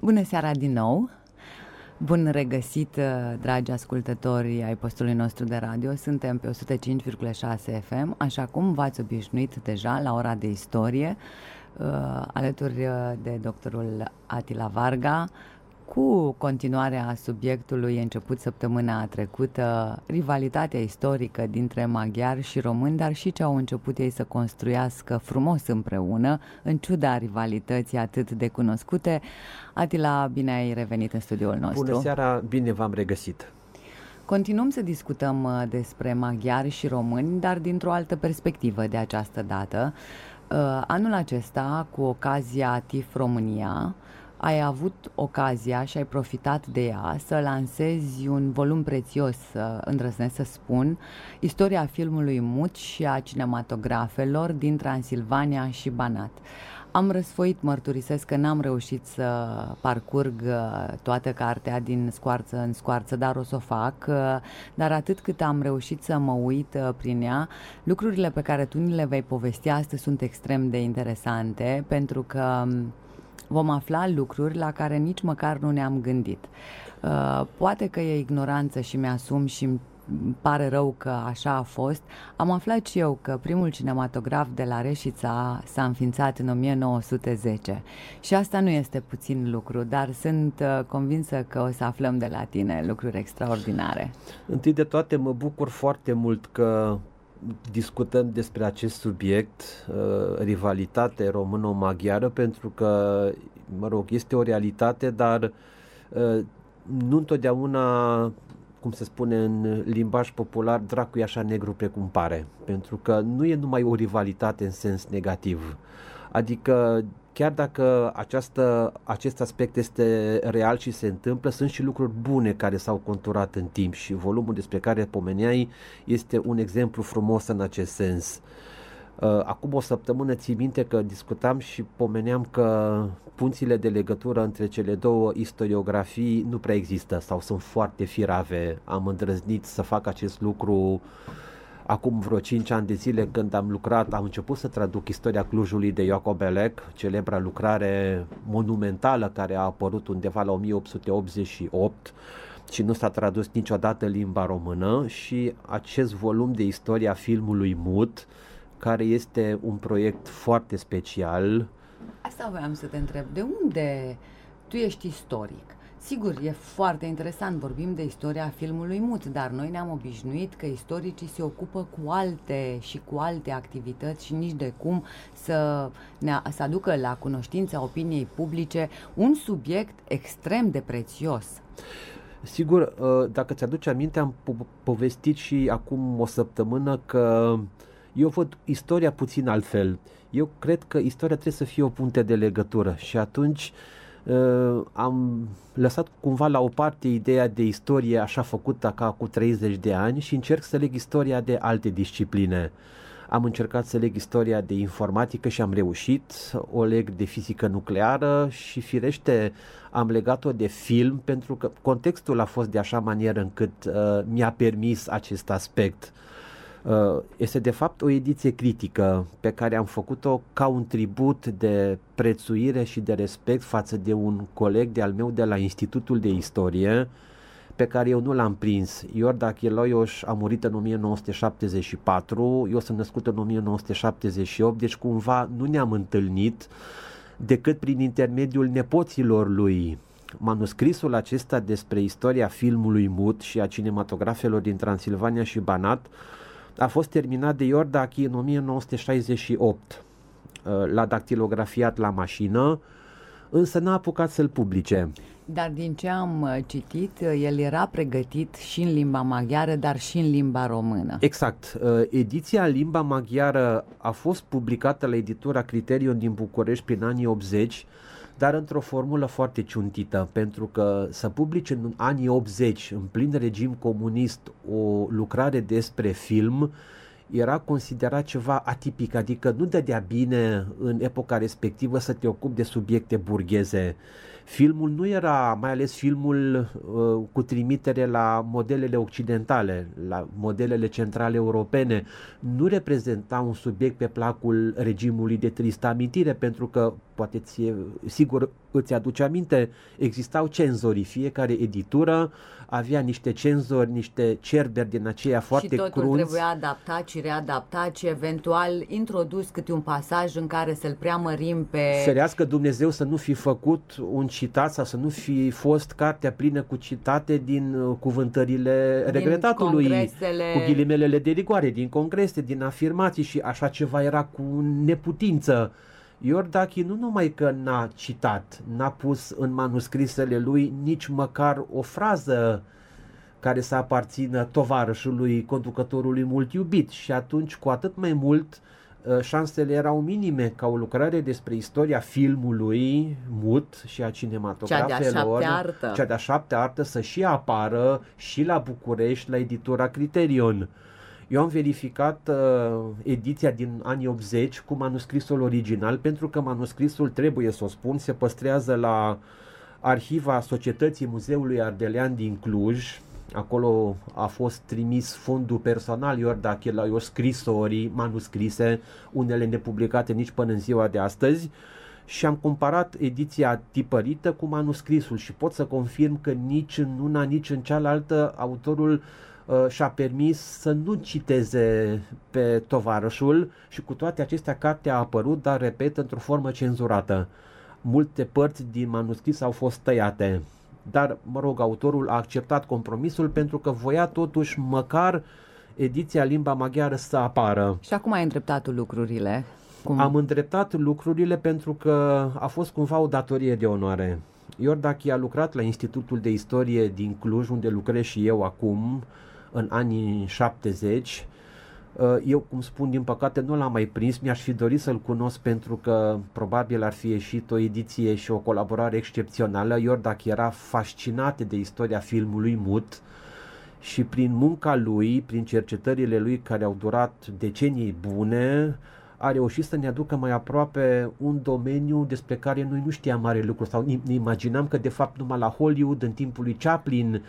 Bună seara din nou! Bun regăsit, uh, dragi ascultători ai postului nostru de radio. Suntem pe 105,6 FM, așa cum v-ați obișnuit deja la ora de istorie, uh, alături uh, de doctorul Atila Varga, cu continuarea subiectului început săptămâna trecută, rivalitatea istorică dintre maghiari și români, dar și ce au început ei să construiască frumos împreună, în ciuda rivalității atât de cunoscute. Atila, bine ai revenit în studioul nostru. Bună seara, bine v-am regăsit. Continuăm să discutăm uh, despre maghiari și români, dar dintr-o altă perspectivă de această dată. Uh, anul acesta, cu ocazia TIF România, ai avut ocazia și ai profitat de ea să lansezi un volum prețios, îndrăznesc să spun, istoria filmului mut și a cinematografelor din Transilvania și Banat. Am răsfoit, mărturisesc că n-am reușit să parcurg uh, toată cartea din scoarță în scoarță, dar o să o fac. Uh, dar atât cât am reușit să mă uit uh, prin ea, lucrurile pe care tu ni le vei povesti astăzi sunt extrem de interesante, pentru că um, vom afla lucruri la care nici măcar nu ne-am gândit. Uh, poate că e ignoranță și mi-asum și îmi pare rău că așa a fost. Am aflat și eu că primul cinematograf de la Reșița s-a înființat în 1910 și asta nu este puțin lucru, dar sunt uh, convinsă că o să aflăm de la tine lucruri extraordinare. Întâi de toate mă bucur foarte mult că discutăm despre acest subiect, uh, rivalitate româno-maghiară, pentru că, mă rog, este o realitate, dar uh, nu întotdeauna, cum se spune în limbaj popular, dracu e așa negru precum pare, pentru că nu e numai o rivalitate în sens negativ. Adică chiar dacă această, acest aspect este real și se întâmplă, sunt și lucruri bune care s-au conturat în timp și volumul despre care pomeneai este un exemplu frumos în acest sens. Uh, acum o săptămână ții minte că discutam și pomeneam că punțile de legătură între cele două istoriografii nu prea există sau sunt foarte firave. Am îndrăznit să fac acest lucru uh, Acum vreo 5 ani de zile când am lucrat, am început să traduc istoria Clujului de Iacob Elec, celebra lucrare monumentală care a apărut undeva la 1888 și nu s-a tradus niciodată în limba română și acest volum de istoria filmului mut, care este un proiect foarte special. Asta voiam să te întreb, de unde tu ești istoric? Sigur, e foarte interesant, vorbim de istoria filmului mut, dar noi ne-am obișnuit că istoricii se ocupă cu alte și cu alte activități și nici de cum să, ne, să aducă la cunoștința opiniei publice un subiect extrem de prețios. Sigur, uh, dacă ți-aduci aminte, am po- povestit și acum o săptămână că eu văd istoria puțin altfel. Eu cred că istoria trebuie să fie o punte de legătură și atunci uh, uh, am lăsat cumva la o parte ideea de istorie așa făcută ca cu 30 de ani și încerc să leg istoria de alte discipline. Am încercat să leg istoria de informatică și am reușit, o leg de fizică nucleară și firește am legat-o de film pentru că contextul a fost de așa manieră încât uh, mi-a permis acest aspect. Uh, Uh, este de fapt o ediție critică pe care am făcut-o ca un tribut de prețuire și de respect față de un coleg de al meu de la Institutul de Istorie pe care eu nu l-am prins. Iorda Cheloioș a murit în 1974, eu sunt născut în 1978, deci cumva nu ne-am întâlnit decât prin intermediul nepoților lui. Manuscrisul acesta despre istoria filmului mut și a cinematografelor din Transilvania și Banat a fost terminat de Iordache în 1968. Uh, l-a dactilografiat la mașină, însă n-a apucat să-l publice. Dar din ce am uh, citit, uh, el era pregătit și în limba maghiară, dar și în limba română. Exact. Ediția în limba maghiară a fost publicată la editura Criterion din București prin anii 80 dar într-o formulă foarte ciuntită, pentru că să publice în anii 80, în plin regim comunist, o lucrare despre film, era considerat ceva atipic, adică nu dădea bine în epoca respectivă să te ocupi de subiecte burgheze. Filmul nu era, mai ales filmul uh, cu trimitere la modelele occidentale, la modelele centrale europene, nu reprezenta un subiect pe placul regimului de tristă amintire, pentru că poate ție, sigur îți aduce aminte, existau cenzorii, fiecare editură avea niște cenzori, niște cerberi din aceia foarte și totul crunți. trebuia adaptat și readaptat și eventual introdus câte un pasaj în care să-l preamărim pe... Ferească Dumnezeu să nu fi făcut un citat sau să nu fi fost cartea plină cu citate din uh, cuvântările din regretatului, congresele... cu ghilimelele de rigoare, din congrese, din afirmații și așa ceva era cu neputință. Iordache nu numai că n-a citat, n-a pus în manuscrisele lui nici măcar o frază care să aparțină tovarășului, conducătorului mult iubit și atunci cu atât mai mult ă, șansele erau minime ca o lucrare despre istoria filmului mut și a cinematografelor, cea de-a artă, cea de-a șapte artă să și apară și la București, la editura Criterion. Eu am verificat uh, ediția din anii 80 cu manuscrisul original, pentru că manuscrisul, trebuie să o spun, se păstrează la arhiva Societății Muzeului Ardelean din Cluj. Acolo a fost trimis fondul personal Iordache la o scrisorii manuscrise, unele nepublicate nici până în ziua de astăzi și am comparat ediția tipărită cu manuscrisul și pot să confirm că nici în una, nici în cealaltă autorul uh, Uh, și-a permis să nu citeze pe tovarășul și cu toate acestea cartea a apărut, dar repet, într-o formă cenzurată. Multe părți din manuscris au fost tăiate, dar, mă rog, autorul a acceptat compromisul pentru că voia totuși măcar ediția limba maghiară să apară. Și acum ai îndreptat lucrurile. Cum? Am îndreptat lucrurile pentru că a fost cumva o datorie de onoare. Iordache a lucrat la Institutul de Istorie din Cluj, unde lucrez și eu acum, în anii 70. Uh, eu, cum spun, din păcate nu l-am mai prins, mi-aș fi dorit să-l cunosc pentru că probabil ar fi ieșit o ediție și o colaborare excepțională. Iordac era fascinat de istoria filmului mut și prin munca lui, prin cercetările lui care au durat decenii bune, a reușit să ne aducă mai aproape un domeniu despre care noi nu știam mare lucru sau ne imaginam că de fapt numai la Hollywood în timpul lui Chaplin Uh,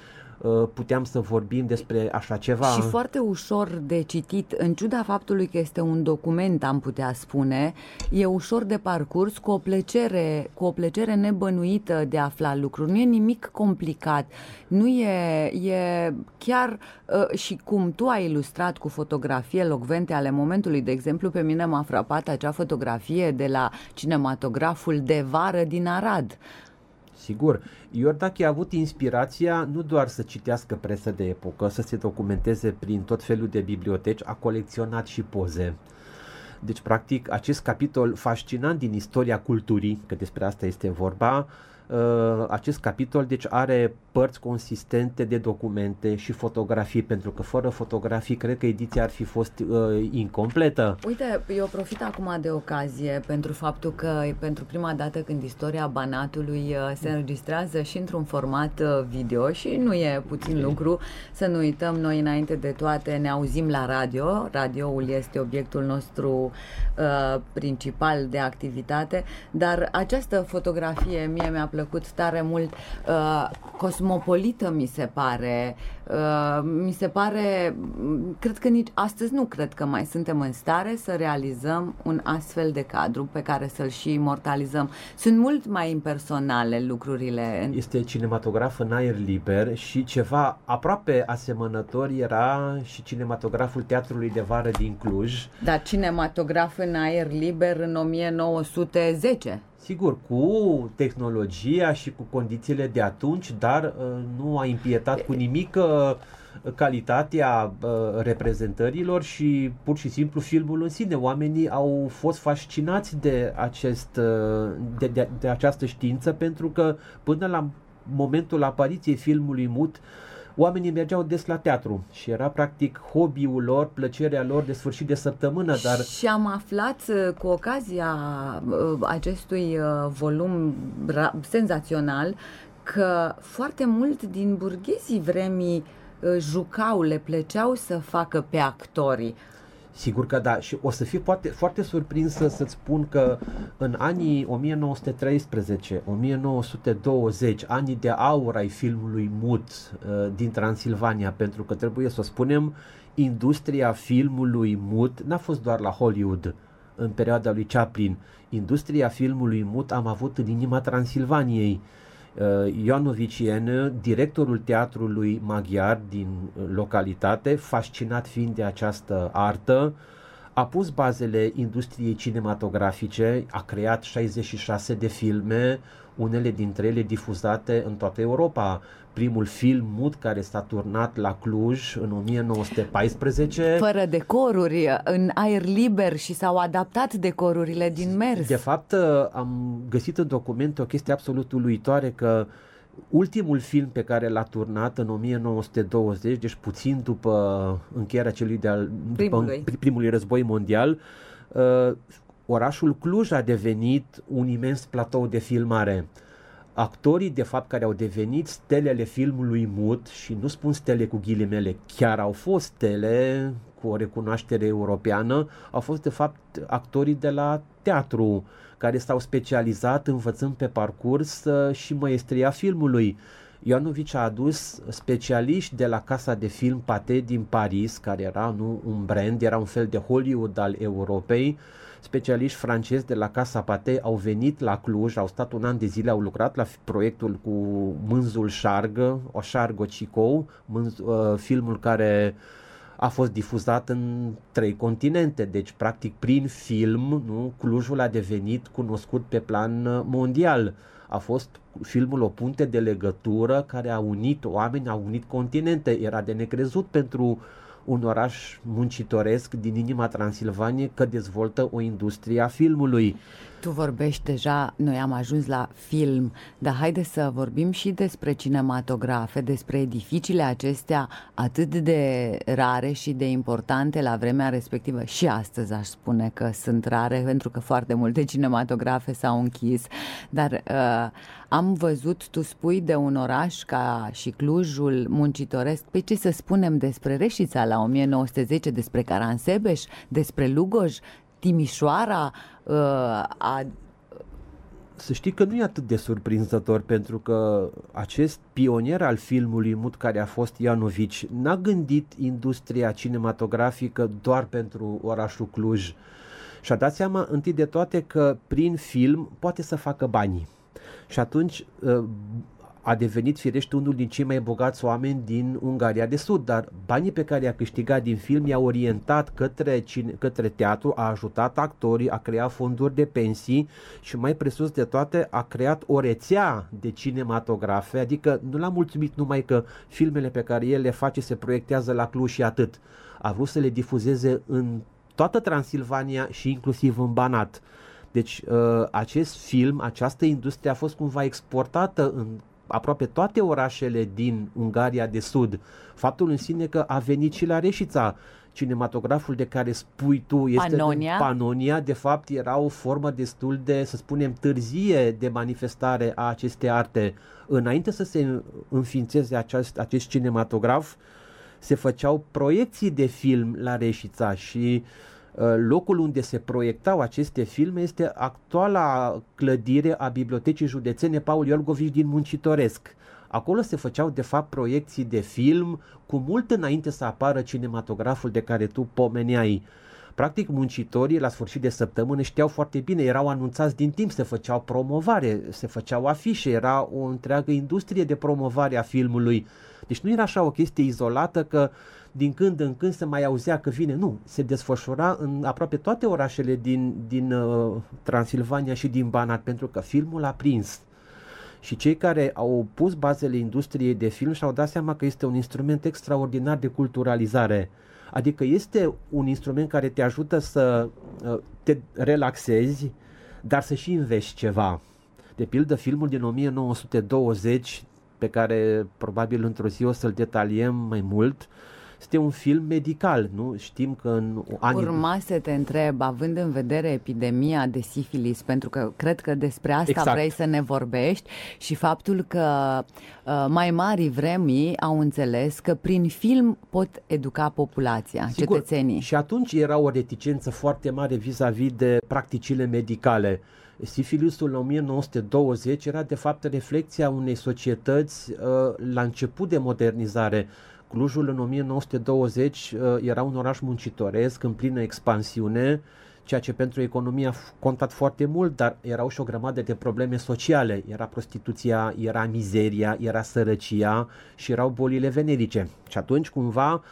puteam să vorbim despre așa ceva. Și foarte ușor de citit, în ciuda faptului că este un document, am putea spune, e ușor de parcurs, cu o plăcere, cu o plăcere nebănuită de a afla lucruri. Nu e nimic complicat, nu e, e chiar uh, și cum tu ai ilustrat cu fotografie locvente ale momentului, de exemplu, pe mine m-a frapat acea fotografie de la cinematograful de vară din Arad sigur. Iordache a avut inspirația nu doar să citească presă de epocă, să se documenteze prin tot felul de biblioteci, a colecționat și poze. Deci, practic, acest capitol fascinant din istoria culturii, că despre asta este vorba, uh, acest capitol deci are părți consistente de documente și fotografii, pentru că fără fotografii cred că ediția ar fi fost uh, incompletă. Uite, eu profit acum de ocazie pentru faptul că pentru prima dată când istoria Banatului uh, se înregistrează și într-un format uh, video și nu e puțin lucru, să nu uităm, noi înainte de toate ne auzim la radio, radioul este obiectul nostru uh, principal de activitate, dar această fotografie mie mi-a plăcut tare mult uh, cosmopolită, mi se pare. Uh, mi se pare, cred că nici astăzi nu cred că mai suntem în stare să realizăm un astfel de cadru pe care să-l și imortalizăm. Sunt mult mai impersonale lucrurile. Este cinematograf în aer liber și ceva aproape asemănător era și cinematograful Teatrului de Vară din Cluj. Da, cinematograf în aer liber în 1910. Sigur, cu tehnologia și cu condițiile de atunci, dar uh, nu a impietat cu nimic uh, calitatea uh, reprezentărilor și pur și simplu filmul în sine. Oamenii au fost fascinați de, acest, de, de, de această știință pentru că până la momentul apariției filmului mut uh, oamenii mergeau des la teatru și era practic hobby-ul lor, plăcerea lor de sfârșit de săptămână. Dar... Și am aflat uh, cu ocazia uh, acestui uh, volum senzațional că foarte mult din burghezii vremii jucau, le plăceau să facă pe actorii. Sigur că da. Și o să fii foarte, foarte surprinsă să-ți spun că în anii 1913-1920, anii de aur ai filmului mut uh, din Transilvania, pentru că trebuie să o spunem, industria filmului mut n-a fost doar la Hollywood în perioada lui Chaplin. Industria filmului mut am avut în inima Transilvaniei. Uh, Ioan Vicien, directorul teatrului maghiar din uh, localitate, fascinat fiind de această artă, a pus bazele industriei cinematografice, a creat 66 de filme, unele dintre ele difuzate în toată Europa. Primul film mut care s-a turnat la Cluj în 1914. Fără decoruri, în aer liber și s-au adaptat decorurile din mers. De fapt, am găsit în document o chestie absolut uluitoare că ultimul film pe care l-a turnat în 1920, deci puțin după încheierea celui de-al primului. primului război mondial, uh, orașul Cluj a devenit un imens platou de filmare. Actorii, de fapt, care au devenit stelele filmului mut, și nu spun stele cu ghilimele, chiar au fost stele cu o recunoaștere europeană, au fost, de fapt, actorii de la teatru, care s-au specializat învățând pe parcurs uh, și măestria filmului. Ioanovici a adus specialiști de la casa de film Pate din Paris, care era nu, un brand, era un fel de Hollywood al Europei, specialiști francezi de la Casa Pate au venit la Cluj, au stat un an de zile, au lucrat la proiectul cu Mânzul Șargă, o Șargă Cicou, mânz, uh, filmul care a fost difuzat în trei continente, deci practic prin film nu, Clujul a devenit cunoscut pe plan uh, mondial. A fost filmul o punte de legătură care a unit oameni, a unit continente. Era de necrezut pentru uh, un oraș muncitoresc din inima Transilvaniei că dezvoltă o industrie a filmului. Tu vorbești deja, noi am ajuns la film, dar haide să vorbim și despre cinematografe, despre edificiile acestea atât de rare și de importante la vremea respectivă. Și astăzi aș spune că sunt rare, pentru că foarte multe cinematografe s-au închis, dar uh, am văzut, tu spui, de un oraș ca și Clujul muncitoresc. Pe ce să spunem despre Reșița la 1910, despre Caransebeș, despre Lugoj, Timișoara, uh, a să știi că nu e atât de surprinzător pentru că acest pionier al filmului mut care a fost Ianovici n-a gândit industria cinematografică doar pentru orașul Cluj și a dat seama întâi de toate că prin film poate să facă bani. Și atunci uh, a devenit firește unul din cei mai bogați oameni din Ungaria de Sud, dar banii pe care i-a câștigat din film i-a orientat către, cine, către teatru, a ajutat actorii, a creat fonduri de pensii și mai presus de toate a creat o rețea de cinematografe, adică nu l-a mulțumit numai că filmele pe care el le face se proiectează la Cluj și atât. A vrut să le difuzeze în toată Transilvania și inclusiv în Banat. Deci uh, acest film, această industrie a fost cumva exportată în aproape toate orașele din Ungaria de Sud. Faptul în sine că a venit și la Reșița, cinematograful de care spui tu este Panonia. Panonia, de fapt era o formă destul de, să spunem, târzie de manifestare a acestei arte. Înainte să se înființeze acest, acest cinematograf, se făceau proiecții de film la Reșița și uh, Uh, locul unde se proiectau aceste filme este actuala clădire a Bibliotecii Județene Paul Iorgovici din Muncitoresc. Acolo se făceau de fapt proiecții de film cu mult înainte să apară cinematograful de care tu pomeneai. Practic muncitorii la sfârșit de săptămână știau foarte bine, erau anunțați din timp, se făceau promovare, se făceau afișe, era o întreagă industrie de promovare a filmului. Deci nu era așa o chestie izolată că uh, din când în când se mai auzea că vine. Nu, se desfășura în aproape toate orașele din, din uh, Transilvania și din Banat, pentru că filmul a prins. Și cei care au pus bazele industriei de film și-au dat seama că este un instrument extraordinar de culturalizare. Adică este un instrument care te ajută să uh, te relaxezi, dar să și înveți ceva. De pildă, filmul din 1920, pe care probabil într-o zi o să-l detaliem mai mult, uh, este un film medical, nu? Știm că în anii... Urma să te întreb, având în vedere epidemia de sifilis, pentru că cred că despre asta exact. vrei să ne vorbești și faptul că uh, mai mari vremii au înțeles că prin film pot educa populația, Sigur. cetățenii. Și atunci era o reticență foarte mare vis-a-vis de practicile medicale. Sifilisul în 1920 era de fapt reflexia unei societăți uh, la început de modernizare. Clujul în 1920 uh, era un oraș muncitoresc în plină expansiune. ceea ce pentru economie a contat foarte mult, dar erau și o grămadă de probleme sociale. Era prostituția, era mizeria, era sărăcia și erau bolile venerice. Și atunci, cumva,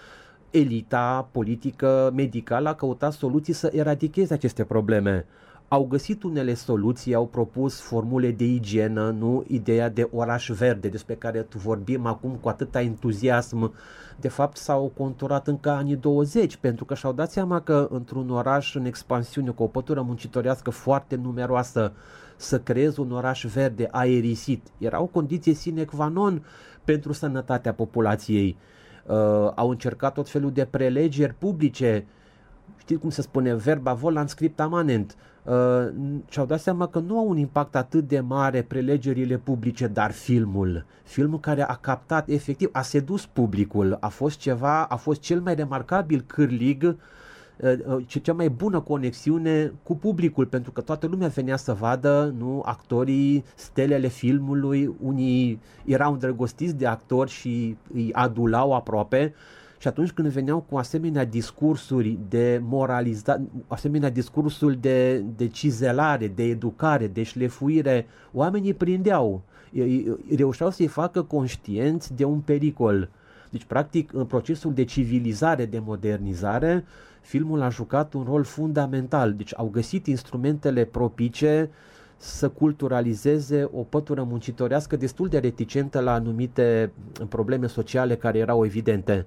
elita politică, medicală a căutat soluții să eradicheze aceste probleme au găsit unele soluții, au propus formule de igienă, nu ideea de oraș verde despre care tu vorbim acum cu atâta entuziasm. De fapt s-au conturat încă anii 20 pentru că și-au dat seama că într-un oraș în expansiune cu o pătură muncitorească foarte numeroasă să creezi un oraș verde aerisit era o condiție sine qua non pentru sănătatea populației. Uh, au încercat tot felul de prelegeri publice știți cum se spune, verba volant script amanent. Uh, și-au dat seama că nu au un impact atât de mare prelegerile publice, dar filmul, filmul care a captat efectiv, a sedus publicul, a fost ceva, a fost cel mai remarcabil cârlig uh, uh, cea mai bună conexiune cu publicul, pentru că toată lumea venea să vadă nu, actorii, stelele filmului, unii erau îndrăgostiți de actori și îi adulau aproape, și atunci când veneau cu asemenea discursuri de moralizare, asemenea discursuri de, de cizelare, de educare, de șlefuire, oamenii prindeau, reușeau să-i facă conștienți de un pericol. Deci, practic, în procesul de civilizare, de modernizare, filmul a jucat un rol fundamental. Deci au găsit instrumentele propice să culturalizeze o pătură muncitorească destul de reticentă la anumite probleme sociale care erau evidente.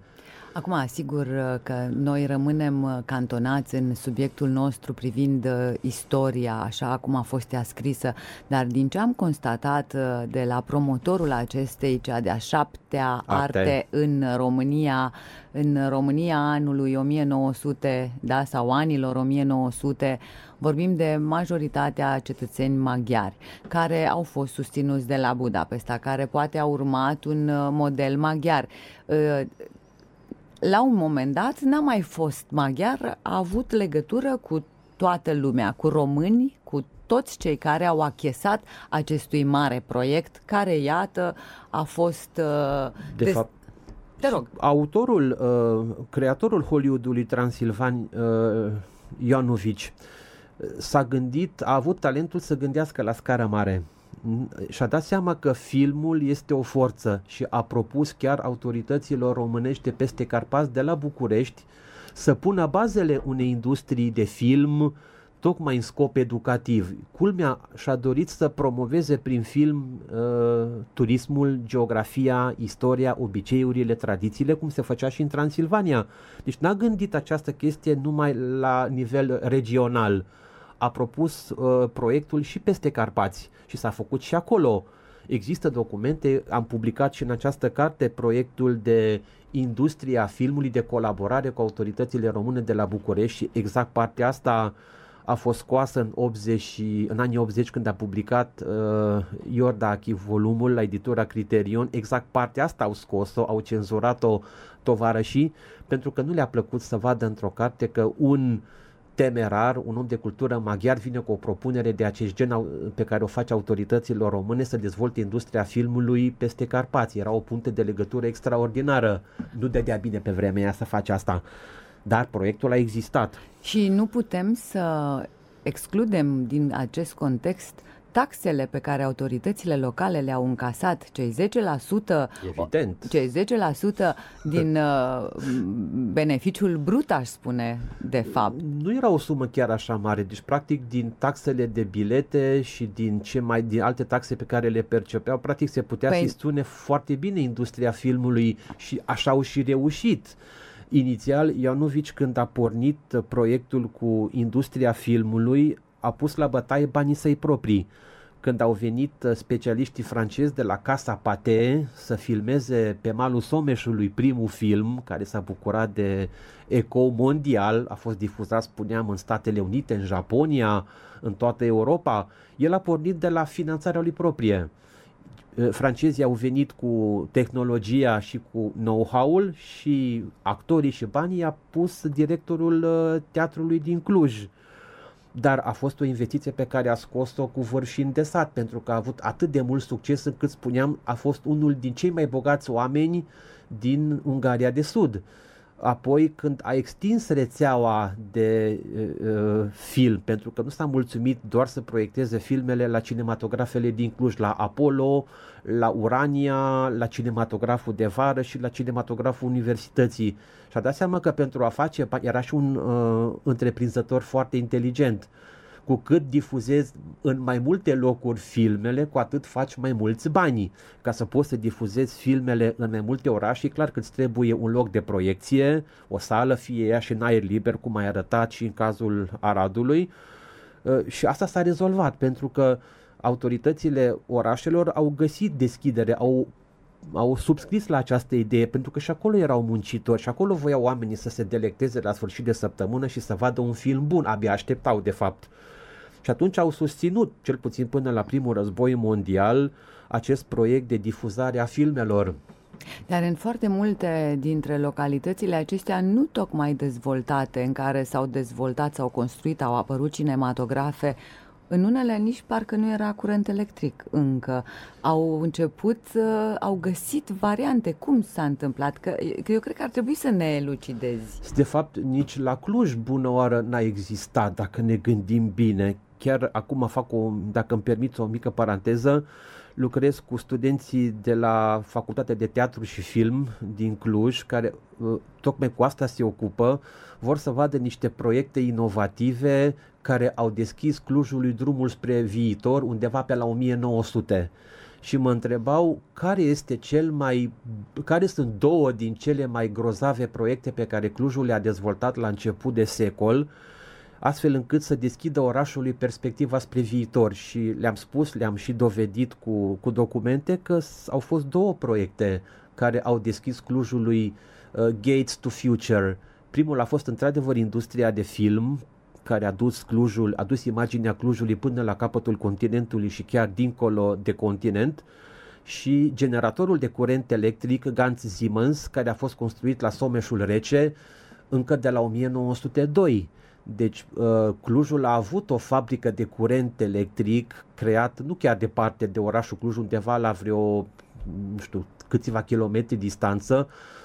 Acum, asigur uh, că noi rămânem uh, cantonați în subiectul nostru privind uh, istoria, așa cum a fost ea scrisă, dar din ce am constatat de la promotorul acestei, cea de-a șaptea arte, arte în România, în România anului 1900, da, sau anilor 1900, vorbim de majoritatea cetățeni maghiari, care au fost susținuți de la Budapesta, care poate a urmat un model maghiar la un moment dat n-a mai fost maghiar, a avut legătură cu toată lumea, cu români, cu toți cei care au achesat acestui mare proiect, care, iată, a fost... Uh, de des... fapt, te rog. Autorul, uh, creatorul Hollywoodului Transilvan, uh, Ioanovici, uh, s-a gândit, a avut talentul să gândească la scară mare și-a dat seama că filmul este o forță și a propus chiar autorităților românești de peste Carpați de la București să pună bazele unei industrii de film tocmai în scop educativ. Culmea și-a dorit să promoveze prin film uh, turismul, geografia, istoria, obiceiurile, tradițiile, cum se făcea și în Transilvania. Deci n-a gândit această chestie numai la nivel regional, a propus uh, proiectul și peste Carpați și s-a făcut și acolo. Există documente, am publicat și în această carte proiectul de industria filmului de colaborare cu autoritățile române de la București și exact partea asta a fost scoasă în, 80, în anii 80 când a publicat uh, Iordachi volumul la editura Criterion. Exact partea asta au scos-o, au cenzurat-o tovarășii pentru că nu le-a plăcut să vadă într-o carte că un uh, temerar, un om de cultură maghiar vine cu o propunere de acest gen pe care o face autoritățile române să dezvolte industria filmului peste Carpați. Era o punte de legătură extraordinară. Nu dădea bine pe vremea aia să face asta. Dar proiectul a existat. Și nu putem să excludem din acest context taxele pe care autoritățile locale le-au încasat, cei 10%, Evident. cei 10% din uh, beneficiul brut, aș spune, de fapt. Nu era o sumă chiar așa mare, deci practic din taxele de bilete și din ce mai din alte taxe pe care le percepeau, practic se putea păi... susține foarte bine industria filmului și așa au și reușit. Inițial, Ioanovici, când a pornit proiectul cu industria filmului, a pus la bătaie banii săi proprii. Când au venit uh, specialiștii francezi de la Casa Pate să filmeze pe malul Someșului primul film, care s-a bucurat de eco mondial, a fost difuzat, spuneam, în Statele Unite, în Japonia, în toată Europa, el a pornit de la finanțarea lui proprie uh, francezii au venit cu tehnologia și cu know-how-ul și actorii și banii a pus directorul uh, teatrului din Cluj dar a fost o investiție pe care a scos-o cu vârf și îndesat, pentru că a avut atât de mult succes încât, spuneam, a fost unul din cei mai bogați oameni din Ungaria de Sud. Apoi, când a extins rețeaua de uh, film, pentru că nu s-a mulțumit doar să proiecteze filmele la cinematografele din Cluj, la Apollo, la Urania, la cinematograful de vară și la cinematograful universității. Și a dat seama că pentru a face, era și un uh, întreprinzător foarte inteligent. Cu cât difuzezi în mai multe locuri filmele, cu atât faci mai mulți bani. Ca să poți să difuzezi filmele în mai multe orașe, e clar că îți trebuie un loc de proiecție, o sală, fie ea și în aer liber, cum ai arătat și în cazul Aradului. Uh, și asta s-a rezolvat, pentru că autoritățile orașelor au găsit deschidere, au au subscris la această idee pentru că și acolo erau muncitori și acolo voiau oamenii să se delecteze la sfârșit de săptămână și să vadă un film bun, abia așteptau de fapt. Și atunci au susținut, cel puțin până la primul război mondial, acest proiect de difuzare a filmelor. Dar în foarte multe dintre localitățile acestea nu tocmai dezvoltate, în care s-au dezvoltat, s-au construit, au apărut cinematografe, în unele nici parcă nu era curent electric încă. Au început, uh, au găsit variante. Cum s-a întâmplat? Că, că eu cred că ar trebui să ne elucidezi. De fapt, nici la Cluj bună oară n-a existat, dacă ne gândim bine. Chiar acum fac o, dacă îmi permiți o mică paranteză, lucrez cu studenții de la Facultatea de Teatru și Film din Cluj, care uh, tocmai cu asta se ocupă, vor să vadă niște proiecte inovative care au deschis Clujului drumul spre viitor undeva pe la 1900 și mă întrebau care este cel mai care sunt două din cele mai grozave proiecte pe care Clujul le-a dezvoltat la început de secol astfel încât să deschidă orașului perspectiva spre viitor și le-am spus, le-am și dovedit cu, cu documente că au fost două proiecte care au deschis Clujului uh, Gates to Future. Primul a fost într-adevăr industria de film care a dus Clujul, a dus imaginea Clujului până la capătul continentului și chiar dincolo de continent și generatorul de curent electric Ganz Siemens, care a fost construit la Someșul Rece încă de la 1902. Deci uh, Clujul a avut o fabrică de curent electric creat nu chiar departe de orașul Cluj, undeva la vreo, nu știu, câțiva kilometri distanță, Uh,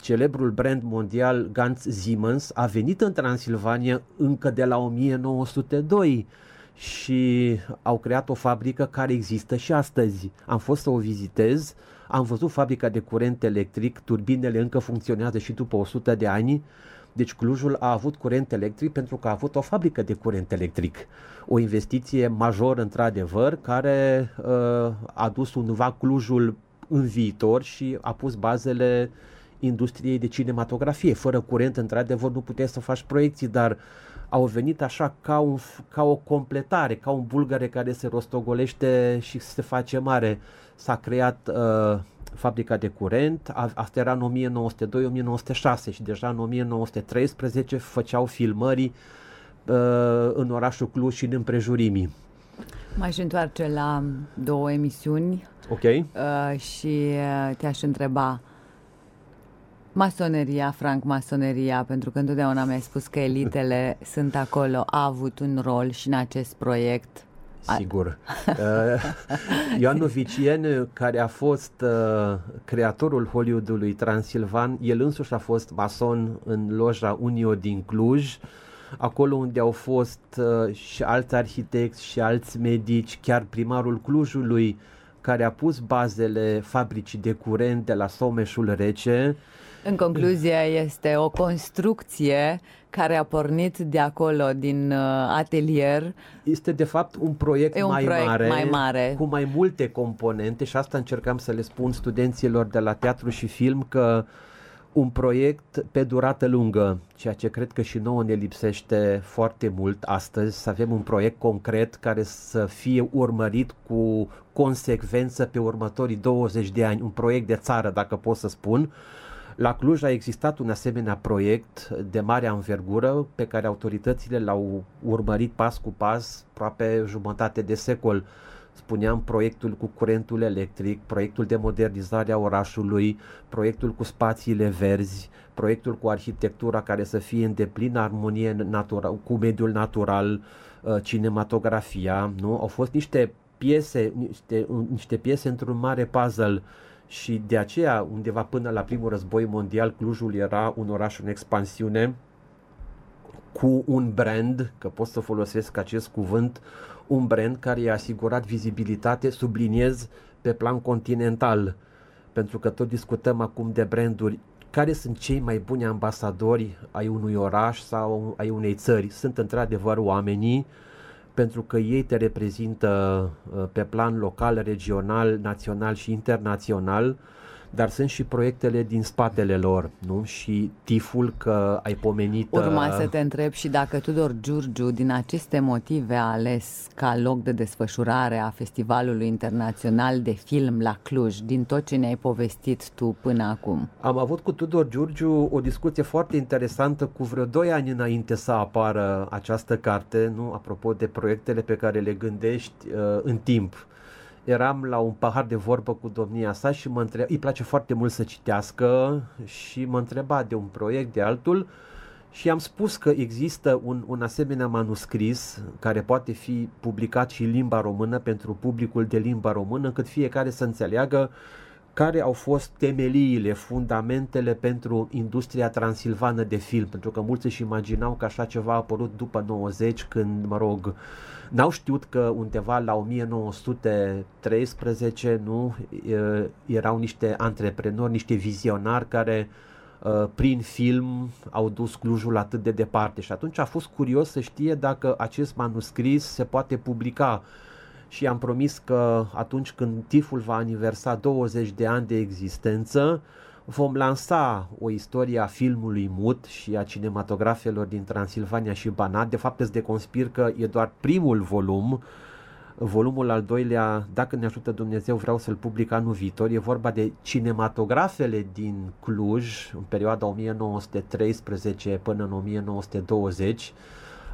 celebrul brand mondial Ganz Siemens a venit în Transilvania încă de la 1902 și au creat o fabrică care există și astăzi. Am fost să o vizitez, am văzut fabrica de curent electric, turbinele încă funcționează și după 100 de ani. Deci Clujul a avut curent electric pentru că a avut o fabrică de curent electric. O investiție majoră într-adevăr care uh, a dus undeva Clujul în viitor și a pus bazele industriei de cinematografie. Fără curent, într-adevăr, nu puteai să faci proiecții, dar au venit așa ca, un, ca o completare, ca un bulgare care se rostogolește și se face mare. S-a creat uh, fabrica de curent, asta era în 1902-1906 și deja în 1913 făceau filmări uh, în orașul Cluj și în împrejurimii. Mai și întoarce la două emisiuni Ok. Uh, și uh, te-aș întreba masoneria, franc masoneria, pentru că întotdeauna mi-ai spus că elitele sunt acolo, a avut un rol și în acest proiect. Sigur. Uh, Ioan Novicien, care a fost uh, creatorul Hollywoodului Transilvan, el însuși a fost mason în loja Unio din Cluj, acolo unde au fost uh, și alți arhitecți și alți medici, chiar primarul Clujului, care a pus bazele fabricii de curent de la Someșul Rece. În concluzie, este o construcție care a pornit de acolo, din uh, atelier. Este de fapt un proiect, e un mai, proiect mare, mai mare, cu mai multe componente și asta încercam să le spun studenților de la teatru și film că uh, un proiect pe durată lungă, ceea ce cred că și nouă ne lipsește foarte mult astăzi, să avem un proiect concret care să fie urmărit cu consecvență pe următorii 20 de ani, un proiect de țară, dacă pot să spun. La Cluj a existat un asemenea proiect de mare anvergură pe care autoritățile l-au urmărit pas cu pas, aproape jumătate de secol spuneam proiectul cu curentul electric, proiectul de modernizare a orașului, proiectul cu spațiile verzi, proiectul cu arhitectura care să fie în deplină armonie natura, cu mediul natural, uh, cinematografia, nu? Au fost niște piese, niște, niște piese într-un mare puzzle și de aceea undeva până la primul război mondial Clujul era un oraș în expansiune cu un brand, că pot să folosesc acest cuvânt, un brand care i-a asigurat vizibilitate, subliniez, pe plan continental. Pentru că tot discutăm acum de branduri care sunt cei mai buni ambasadori ai unui oraș sau ai unei țări. Sunt într-adevăr oamenii, pentru că ei te reprezintă uh, pe plan local, regional, național și internațional dar sunt și proiectele din spatele lor, nu? Și tiful că ai pomenit... Urma uh, să te întreb și dacă Tudor Giurgiu, din aceste motive, a ales ca loc de desfășurare a Festivalului Internațional de Film la Cluj, din tot ce ne-ai povestit tu până acum. Am avut cu Tudor Giurgiu o discuție foarte interesantă cu vreo 2 ani înainte să apară această carte, nu? Apropo de proiectele pe care le gândești uh, în timp eram la un pahar de vorbă cu domnia sa și mă întreba, îi place foarte mult să citească și mă întreba de un proiect, de altul și am spus că există un, un asemenea manuscris care poate fi publicat și în limba română pentru publicul de limba română, încât fiecare să înțeleagă care au fost temeliile, fundamentele pentru industria transilvană de film, pentru că mulți își imaginau că așa ceva a apărut după 90, când, mă rog, uh, N-au știut că undeva la 1913 nu erau niște antreprenori, niște vizionari care prin film au dus Clujul atât de departe. Și atunci a fost curios să știe dacă acest manuscris se poate publica și am promis că atunci când TIF-ul va aniversa 20 de ani de existență, vom lansa o istorie a filmului mut și a cinematografelor din Transilvania și Banat. De fapt, îți deconspir că e doar primul volum. Volumul al doilea, dacă ne ajută Dumnezeu, vreau să-l public anul viitor. E vorba de cinematografele din Cluj, în perioada 1913 până în 1920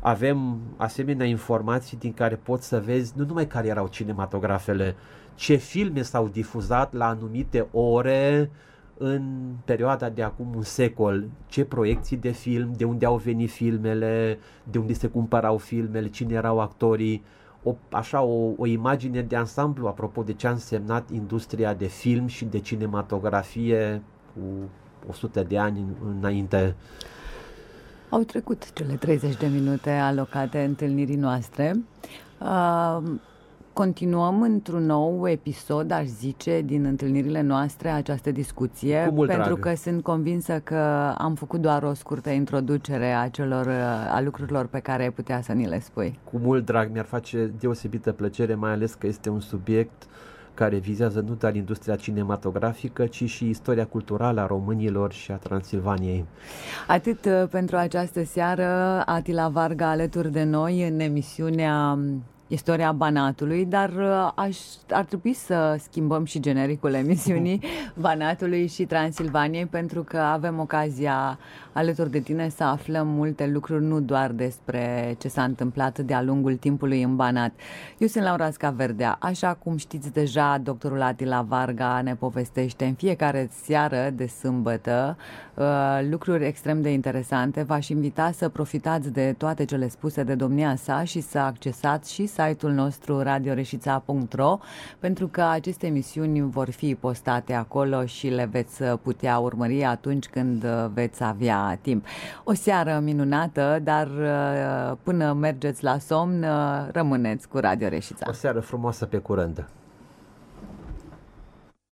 avem asemenea informații din care poți să vezi nu numai care erau cinematografele, ce filme s-au difuzat la anumite ore, în perioada de acum un secol, ce proiecții de film, de unde au venit filmele, de unde se cumpărau filmele, cine erau actorii, o, așa o, o imagine de ansamblu apropo de ce a însemnat industria de film și de cinematografie cu 100 de ani înainte. Au trecut cele 30 de minute alocate întâlnirii noastre. Uh, Continuăm într-un nou episod, aș zice, din întâlnirile noastre această discuție, pentru drag. că sunt convinsă că am făcut doar o scurtă introducere a celor a lucrurilor pe care ai putea să ni le spui. Cu mult drag, mi-ar face deosebită plăcere, mai ales că este un subiect care vizează nu doar industria cinematografică, ci și istoria culturală a românilor și a Transilvaniei. Atât uh, pentru această seară, Atila Varga alături de noi în emisiunea istoria Banatului, dar uh, aș, ar trebui să schimbăm și genericul emisiunii Banatului și Transilvaniei pentru că avem ocazia alături de tine să aflăm multe lucruri, nu doar despre ce s-a întâmplat de-a lungul timpului în Banat. Eu sunt Laura Scaverdea. Așa cum știți deja, doctorul Atila Varga ne povestește în fiecare seară de sâmbătă uh, lucruri extrem de interesante. V-aș invita să profitați de toate cele spuse de domnia sa și să accesați și site-ul nostru radioreșița.ro pentru că aceste emisiuni vor fi postate acolo și le veți putea urmări atunci când veți avea timp. O seară minunată, dar uh, până mergeți la somn, uh, rămâneți cu Radio Reșița. O seară frumoasă pe curând.